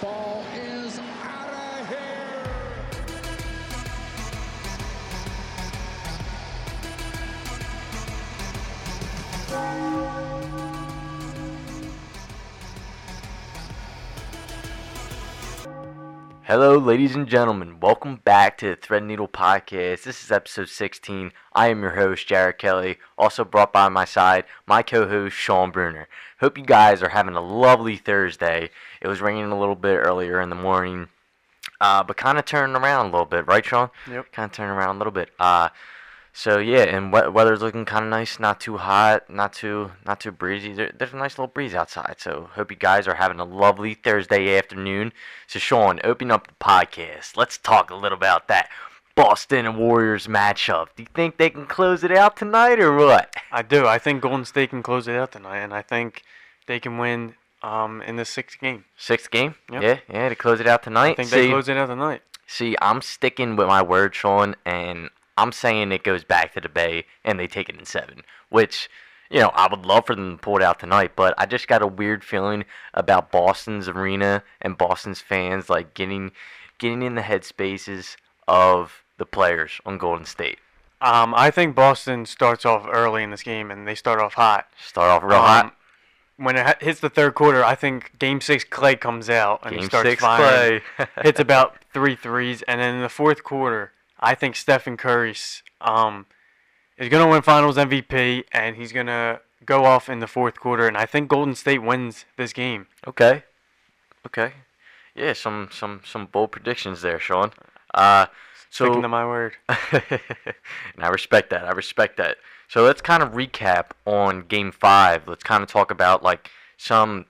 ball Hello, ladies and gentlemen. Welcome back to the Thread Needle Podcast. This is episode 16. I am your host, Jared Kelly, also brought by my side my co host, Sean Bruner. Hope you guys are having a lovely Thursday. It was raining a little bit earlier in the morning, uh, but kind of turning around a little bit, right, Sean? Yep. Kind of turning around a little bit. Uh, so yeah, and we- weather's looking kind of nice, not too hot, not too not too breezy. There, there's a nice little breeze outside. So hope you guys are having a lovely Thursday afternoon. So Sean, open up the podcast. Let's talk a little about that Boston Warriors matchup. Do you think they can close it out tonight or what? I do. I think Golden State can close it out tonight, and I think they can win um, in the sixth game. Sixth game? Yep. Yeah, yeah, to close it out tonight. I think See- they close it out tonight. See, I'm sticking with my word, Sean, and I'm saying it goes back to the Bay and they take it in seven. Which, you know, I would love for them to pull it out tonight, but I just got a weird feeling about Boston's arena and Boston's fans like getting getting in the headspaces of the players on Golden State. Um, I think Boston starts off early in this game, and they start off hot. Start off real Um, hot. When it hits the third quarter, I think Game Six Klay comes out and he Game starts six firing. Klay. hits about three threes, and then in the fourth quarter, I think Stephen Curry um, is going to win Finals MVP, and he's going to go off in the fourth quarter, and I think Golden State wins this game. Okay. Okay. Yeah, some some some bold predictions there, Sean. Uh so Sticking to my word. and I respect that. I respect that. So let's kind of recap on game 5. Let's kind of talk about like some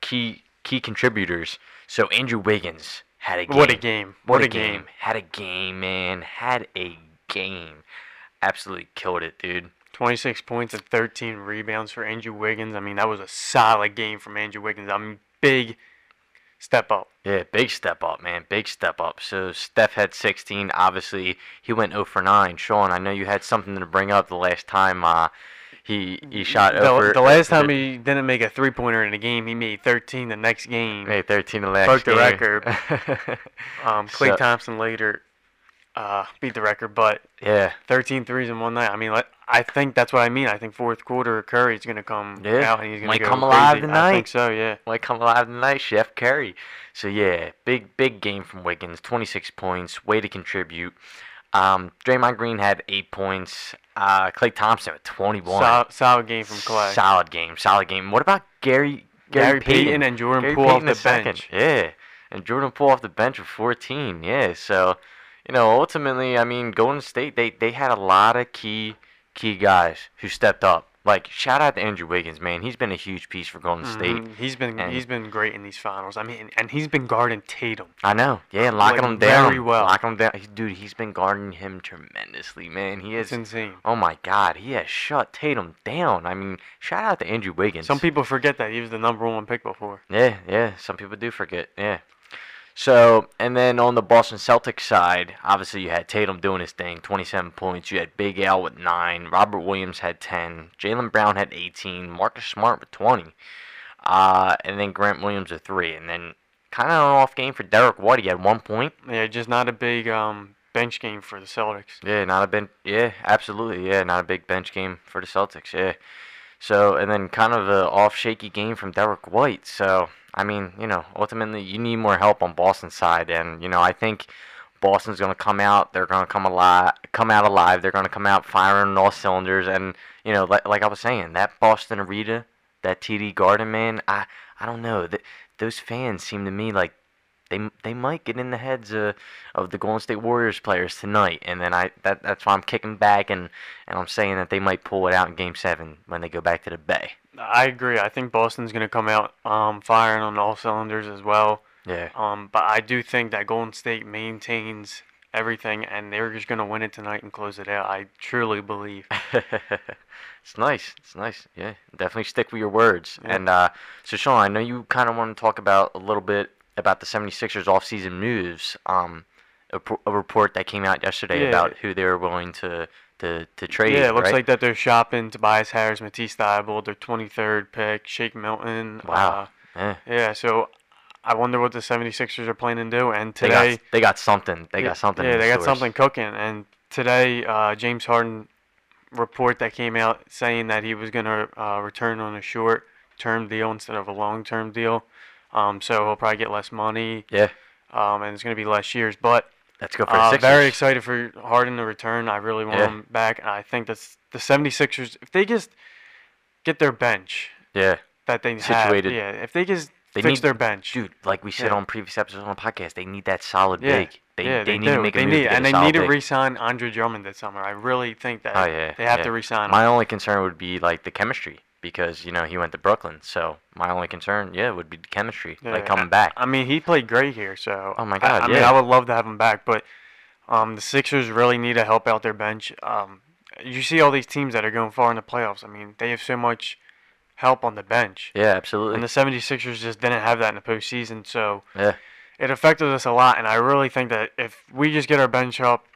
key key contributors. So Andrew Wiggins had a game. What a game. What, a game. Had a game, man. Had a game. Absolutely killed it, dude. 26 points and 13 rebounds for Andrew Wiggins. I mean, that was a solid game from Andrew Wiggins. I mean, big step up. Yeah, big step up, man. Big step up. So Steph had 16. Obviously, he went 0 for 9. Sean, I know you had something to bring up the last time uh, he he shot The, over. the last time he didn't make a three pointer in a game, he made 13 the next game. made 13 the last game Broke the game. record. Um, Klay So- Thompson later uh, beat the record, but yeah, 13 threes in one night. I mean, like, I think that's what I mean. I think fourth quarter Curry's going to come Yeah, out and he's going might go come alive crazy. I think so, yeah. might come alive tonight, Chef Curry. So yeah, big big game from Wiggins. 26 points, way to contribute. Um, Draymond Green had eight points. Uh, Klay Thompson with 21. Sol- solid game from Klay. Solid game, solid game. What about Gary? Gary Payton and Jordan Gary Poole off Payton the the second. bench. Yeah, and Jordan Poole off the bench with 14. Yeah, so you know, ultimately, I mean, Golden State they they had a lot of key key guys who stepped up. Like shout out to Andrew Wiggins, man. He's been a huge piece for Golden State. Mhm. He's been and- he's been great in these finals. I mean, and he's been guarding Tatum. I know, yeah, and locking Playing him down, very well. locking him down. Dude, he's been guarding him tremendously, man. He It's is. insane. Oh my God, he has shut Tatum down. I mean, shout out to Andrew Wiggins. Some people forget that he was the number one pick before. Yeah, yeah. Some people do forget. Yeah. So, and then on the Boston Celtics side, obviously you had Tatum doing his thing, 27 points. You had Big Al with 9. Robert Williams had 10. Jaylen Brown had 18. Marcus Smart with 20. Uh, and then Grant Williams with 3. And then kind of an off game for Derrick White. He had 1 point. Yeah, just not a big um, bench game for the Celtics. Yeah, not a ben- Yeah, absolutely. Yeah, not a big bench game for the Celtics. Yeah. So and then kind of an off shaky game from Derrick White. So I mean, you know, ultimately you need more help on Boston's side, and you know I think Boston's gonna come out. They're gonna come alive, come out alive. They're gonna come out firing on all cylinders, and you know, like, like I was saying, that Boston Arena, that TD Garden, man, I I don't know. Th- those fans seem to me like they they might get in the heads uh, of the Golden State Warriors players tonight, and then I that that's why I'm kicking back and and I'm saying that they might pull it out in Game Seven when they go back to the Bay. I agree. I think Boston's going to come out um, firing on all cylinders as well. Yeah, Um, but I do think that Golden State maintains everything, and they're just going to win it tonight and close it out. I truly believe. it's nice. It's nice. Yeah, definitely stick with your words. Yeah. And uh, so Sean, I know you kind of want to talk about a little bit about the 76ers offseason moves. Um, a, a report that came out yesterday Yeah. about who they were willing to to to trade. Yeah, it looks right? like that they're shopping Tobias Harris, Matisse Thybulle, their 23rd pick, Shake Milton. Wow. Uh, Yeah. yeah, so I wonder what the 76ers are planning to do. And They today, got they got something. They yeah, got something. Yeah, in the they got stores. something cooking. And today, uh, James Harden report that came out saying that he was going to uh, return on a short-term deal instead of a long-term deal. Um, so he'll probably get less money, Yeah, um, and it's going to be less years. But let's go for the uh, Sixers. very excited for Harden to return. I really want Yeah. him back. And I think that's the 76ers. If they just get their bench Yeah, that they Situated. have, yeah, if they just They fix need- their bench, dude. Like we said Yeah. on previous episodes on the podcast, they need that solid Yeah, big. They yeah, they, they, need do. to make a they move need, and they need to big. re-sign Andre Drummond this summer. I really think that Oh yeah, they have yeah. to re-sign him. My only concern would be like the chemistry because you know he went to Brooklyn. So my only concern, yeah, would be the chemistry, like Yeah, coming back. I mean, he played great here, so. Oh my I- God, I, mean, yeah. I would love to have him back, but um, the Sixers really need to help out their bench. Um, you see all these teams that are going far in the playoffs. I mean, they have so much help on the bench. yeah, absolutely. And the 76ers just didn't have that in the postseason, so yeah, it affected us a lot. And I really think that if we just get our bench up,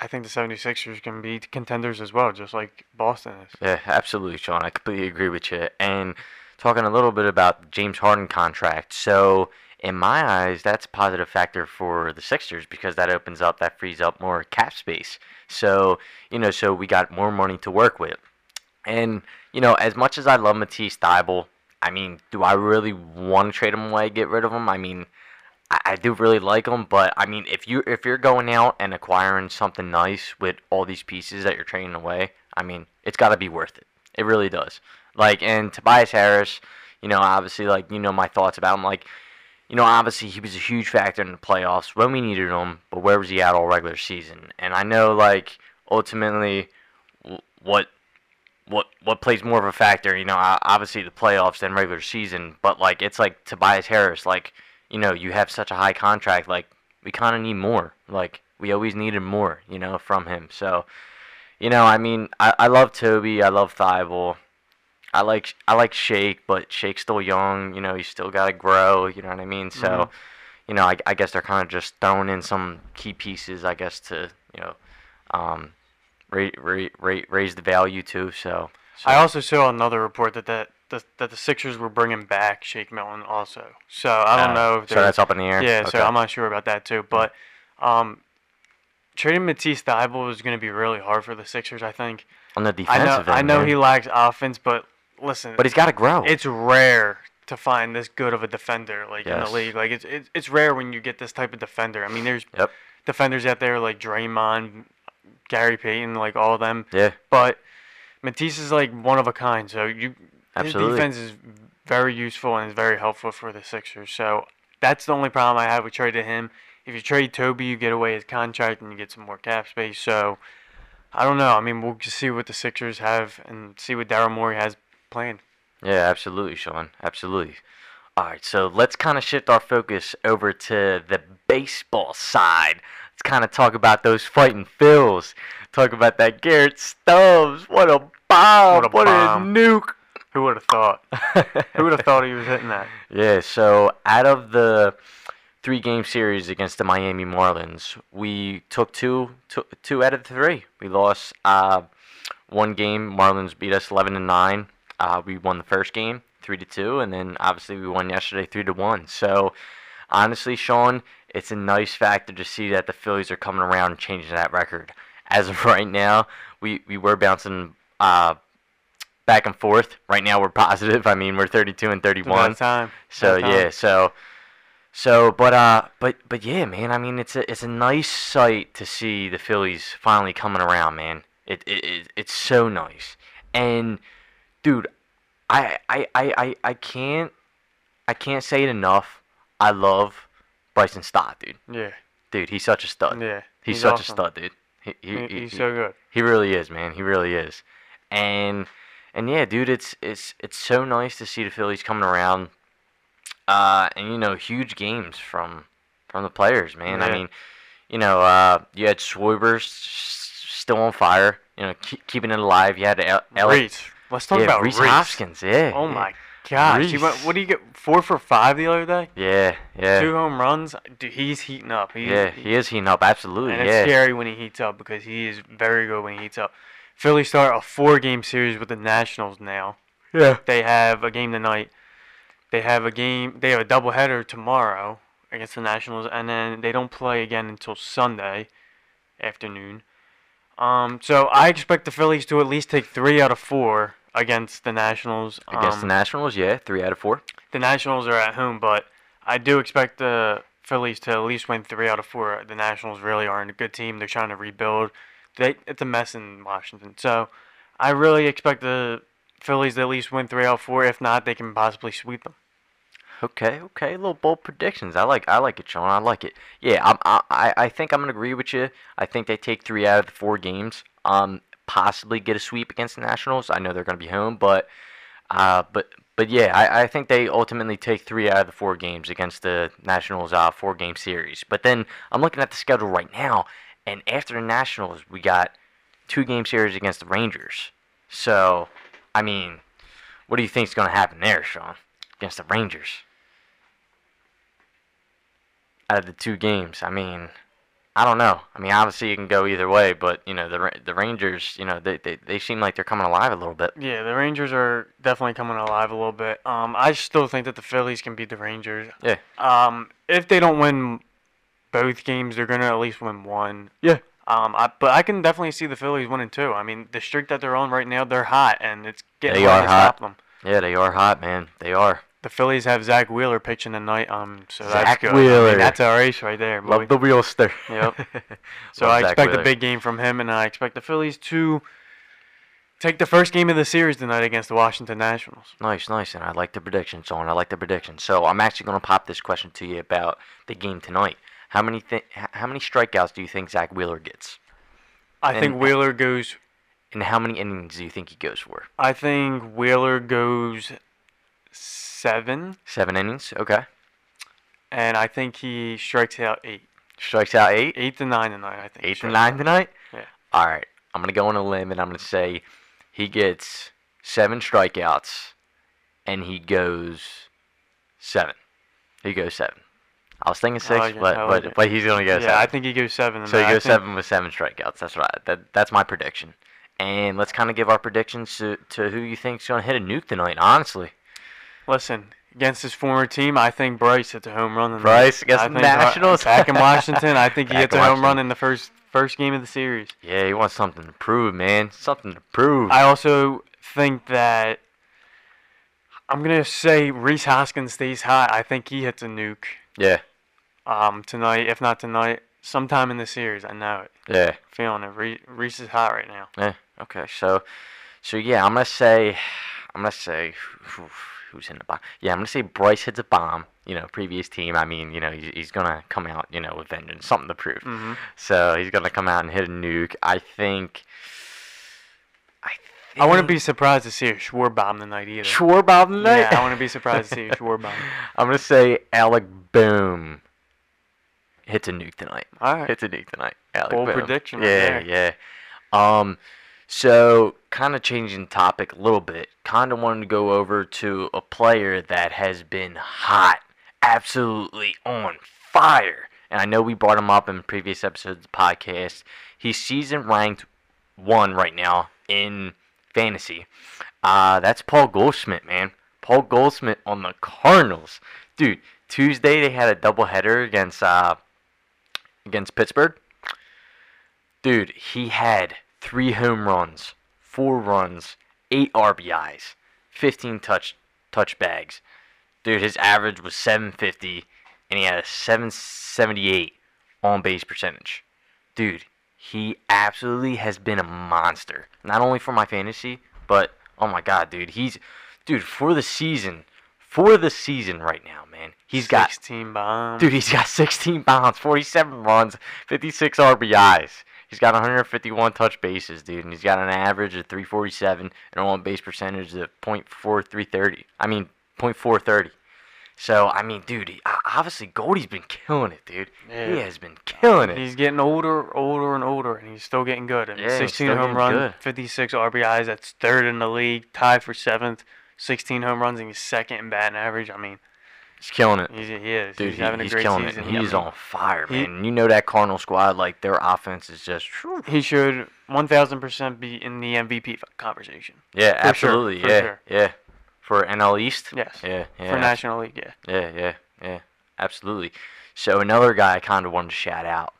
I think the 76ers can be contenders as well, just like Boston is. yeah, absolutely, Sean. I completely agree with you. And talking a little bit about James Harden contract. So in my eyes, that's a positive factor for the Sixers because that opens up, that frees up more cap space. So you know, so we got more money to work with. And you know, as much as I love Matisse Thybulle, I mean, do I really want to trade him away, get rid of him? I mean, I, I do really like him, but I mean, if you if you're going out and acquiring something nice with all these pieces that you're trading away, I mean, it's got to be worth it. It really does. Like, and Tobias Harris, you know, obviously, like you know my thoughts about him. Like, you know, obviously he was a huge factor in the playoffs when we needed him, but where was he at all regular season? And I know, like, ultimately, what what what plays more of a factor, you know, obviously the playoffs than regular season, but like it's like Tobias Harris, like, you know, you have such a high contract, like we kind of need more. Like we always needed more, you know, from him. So, you know, I mean, I, I love Toby, I love Thybulle. I like I like Shake, but Shake's still young, you know, he's still got to grow, you know what I mean? So, Mhm. you know, I, I guess they're kind of just throwing in some key pieces, I guess, to, you know, um, ra- ra- ra- raise the value too. So, so I also saw another report that that the, that the Sixers were bringing back Shake Milton also. So I don't uh, know if so that's up in the air. Yeah, Okay. so I'm not sure about that too. But um, trading Matisse Thybulle is going to be really hard for the Sixers. I think. on the I defensive know. end. I know man. he lacks offense, but listen, but he's got to grow. it's rare to find this good of a defender like in the league. Like it's, it's it's rare when you get this type of defender. I mean, there's Yep. defenders out there like Draymond, Gary Payton, like all of them. yeah, But Matisse is like one of a kind. So you Absolutely. his defense is very useful and is very helpful for the Sixers. So that's the only problem I have with trading him. If you trade Toby, you get away his contract and you get some more cap space. So I don't know. I mean, we'll just see what the Sixers have and see what Daryl Morey has planned. yeah, absolutely, Sean. Absolutely. All right, so let's kind of shift our focus over to the baseball side. Let's kind of talk about those fighting Phils. Talk about that Garrett Stubbs. What a bomb! What a What bomb. a nuke! Who would have thought? Who would have thought he was hitting that? Yeah, so out of the three game series against the Miami Marlins, we took two, two, two out of the three. We lost uh, one game. Marlins beat us 11 to 9. Uh, we won the first game 3 to 2, and then obviously we won yesterday 3 to 1. So honestly, Sean, it's a nice factor to see that the Phillies are coming around and changing that record. As of right now, we, we were bouncing uh, back and forth. Right now, we're positive. I mean, we're 32 and It's about 31. time. So time. yeah, so so but uh but but yeah, man. I mean, it's a it's a nice sight to see the Phillies finally coming around, man. It it, it it's so nice. And dude, I I I I, I can't I can't say it enough. I love Bryson Stott, dude. Yeah, Dude, he's such a stud. yeah. He's, such awesome. a stud, dude. He, he, He- he- he's he- so good. he really is, man. He really is. And and yeah, dude, it's it's it's so nice to see the Phillies coming around. Uh, and you know, huge games from from the players, man. I mean, you know, uh, you had Schwarber s- still on fire. You know, keep, keeping it alive. You had El- El- Rhys. Let's talk yeah, about Rhys Rhys. Hoskins. Yeah. Oh yeah. my gosh. Went, what do you get? Four for five the other day? Yeah, yeah, Two home runs? Dude, he's heating up. He's, yeah. He is heating up. Absolutely. And it's scary when he heats up because he is very good when he heats up. Phillies start a four-game series with the Nationals now. Yeah. They have a game tonight. They have a game. They have a doubleheader tomorrow against the Nationals, and then they don't play again until Sunday afternoon. Um, so I expect the Phillies to at least take three out of four against the Nationals. Against the Um, Nationals, yeah, three out of four. the Nationals are at home, but I do expect the Phillies to at least win three out of four. The Nationals really aren't a good team. They're trying to rebuild. They it's a mess in Washington. So I really expect the Phillies to at least win three out of four. If not, they can possibly sweep them. Okay, okay, little bold predictions. I like, I like it, Sean. I like it. Yeah, I'm, I, I- think I'm gonna agree with you. I think they take three out of the four games. Um, possibly get a sweep against the Nationals. I know they're gonna be home, but, uh, but, but yeah, I, I think they ultimately take three out of the four games against the Nationals. Uh, four game series. But then I'm looking at the schedule right now, and after the Nationals, we got two game series against the Rangers. So, I mean, what do you think is gonna happen there, Sean? Against the Rangers? out of the two games. I mean, I don't know. I mean, obviously it can go either way, but you know the the Rangers, you know, they, they they seem like they're coming alive a little bit. Yeah, the Rangers are definitely coming alive a little bit. Um, I still think that the Phillies can beat the Rangers. Yeah. Um, if they don't win both games, they're gonna at least win one. Yeah. Um, I, but I can definitely see the Phillies winning too. I mean, the streak that they're on right now, they're hot, and it's getting They hard are to hot. stop them. Yeah, they are hot, man. They are. The Phillies have Zack Wheeler pitching tonight. Um, so Zack that's good. I Wheeler. mean, that's a race right there. boy. Love the wheel stir. Yep. So Love I Zack expect Wheeler. a big game from him, and I expect the Phillies to take the first game of the series tonight against the Washington Nationals. Nice, nice, and I like the predictions, Sean. I like the predictions. So I'm actually going to pop this question to you about the game tonight. How many thi- h- How many strikeouts do you think Zack Wheeler gets? I And- think Wheeler goes. And how many innings do you think he goes for? I think Wheeler goes seven, Seven innings. Okay. and I think he strikes out eight, Strikes out eight. eight to nine tonight. I think. Eight to nine out. tonight? Yeah. All right. I'm going to go on a limb and I'm going to say he gets seven strikeouts and he goes seven. He goes seven. I was thinking six, oh, like it, but, oh, but, it. but he's going to go Yeah, seven. I think he goes seven. so he goes seven with seven strikeouts. That's right. That, that's my prediction. And let's kind of give our predictions to, to who you think's going to hit a nuke tonight, honestly. Listen, against his former team, I think Bryce hits a home run. Bryce against I the Nationals? back in Washington. I think he Back hits a home run in the first first game of the series. Yeah, he wants something to prove, man. Something to prove. I also think that I'm gonna say Rhys Hoskins stays hot. I think he hits a nuke yeah, um, tonight, if not tonight, sometime in the series. I know it. yeah. Feeling it. Re- Rhys is hot right now. Yeah. Okay. So, so yeah, I'm gonna say, I'm gonna say, who's in the bomb? Yeah, I'm gonna say Bryce hits a bomb. You know, previous team. I mean, you know, he's, he's gonna come out, you know, with vengeance, something to prove. hmm So he's gonna come out and hit a nuke. I think. I. I wouldn't be surprised to see a Schwarbomb tonight either. Schwarber tonight. Yeah, I wouldn't be surprised to see a Schwarbomb. I'm gonna say Alec Bohm hits a nuke tonight. All right. Hits a nuke tonight. Alec Bold prediction right Yeah, there. yeah. Um, so kind of changing topic a little bit. Kind of wanted to go over to a player that has been hot, absolutely on fire. And I know we brought him up in previous episodes of the podcast. He's season ranked one right now in fantasy. Uh, that's Paul Goldschmidt, man. Paul Goldschmidt on the Cardinals, dude. Tuesday they had a doubleheader against uh, against Pittsburgh. Dude, he had three home runs, four runs, eight RBIs, 15 touch touch bags. Dude, his average was 750, and he had a 778 on base percentage. Dude, he absolutely has been a monster. Not only for my fantasy, but oh my god, dude, he's dude for the season, for the season right now, man. He's got 16 bombs. Dude, he's got 16 bounds, 47 runs, 56 RBIs. He's got 151 touch bases, dude, and he's got an average of 347 and a on base percentage of .4330. I mean, .430. So, I mean, dude, obviously Goldie's been killing it, dude. He has been killing it. He's getting older, older, and older, and he's still getting good. I mean, Yeah, 16 home runs, good. 56 RBIs. That's third in the league, tied for seventh. 16 home runs, and he's second in batting average. I mean, He's killing it. He's, he is. Dude, he's he- having a he's great killing season. it. He's on fire, He- man. you know that Cardinal squad, like their offense is just. whew. He should 1,000% be in the MVP conversation. Yeah, For sure, absolutely. for yeah, sure. yeah. For NL East. Yes. Yeah, yeah. For National League, yeah. Yeah, yeah, yeah. Absolutely. So another guy I kind of wanted to shout out.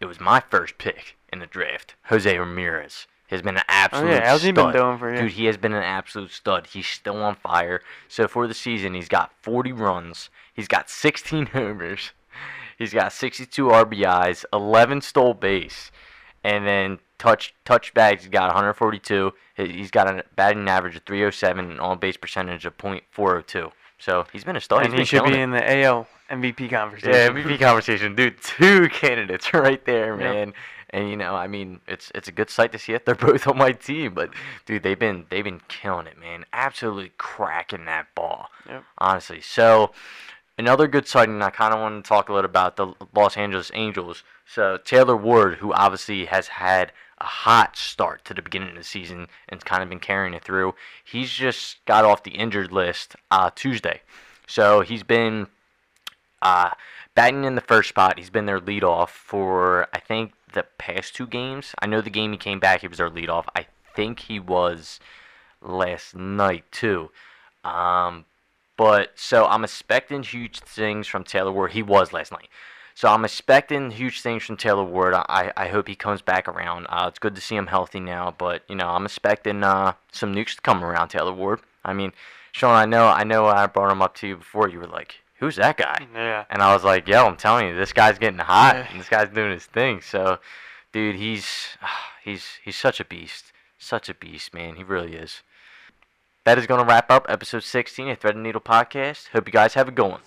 It was my first pick in the draft, Jose Ramirez. Has been an absolute Oh, yeah, how's he been doing for you? Dude, he has been an absolute stud. He's still on fire. So for the season, he's got 40 runs. He's got 16 homers. He's got 62 RBIs, 11 stole base, and then touch touchbacks. He's got 142. He- He's got a batting average of 307 and on base percentage of .402. So he's been a star. and he should be it. in the AL MVP conversation. Yeah, MVP conversation, dude. Two candidates right there, Yep. man. And you know, I mean, it's it's a good sight to see it. They're both on my team, but dude, they've been they've been killing it, man. Absolutely cracking that ball. Yep. Honestly, so another good sighting. I kind of want to talk a little about the Los Angeles Angels. So Taylor Ward, who obviously has had a hot start to the beginning of the season and kind of been carrying it through. He's just got off the injured list uh, Tuesday, so he's been uh, batting in the first spot. He's been their leadoff for I think the past two games. I know the game he came back, he was their leadoff. I think he was last night too. Um, but so I'm expecting huge things from Taylor Ward. He was last night. So I'm expecting huge things from Taylor Ward. I, I hope he comes back around. Uh, it's good to see him healthy now, but you know I'm expecting uh, some nukes to come around Taylor Ward. I mean, Sean, I know I know I brought him up to you before. You were like, "Who's that guy?" Yeah. And I was like, "Yo, I'm telling you, this guy's getting hot. Yeah. And this guy's doing his thing." So, dude, he's he's he's such a beast, such a beast, man. He really is. That is going to wrap up episode 16 of Thread and Needle podcast. Hope you guys have a good one.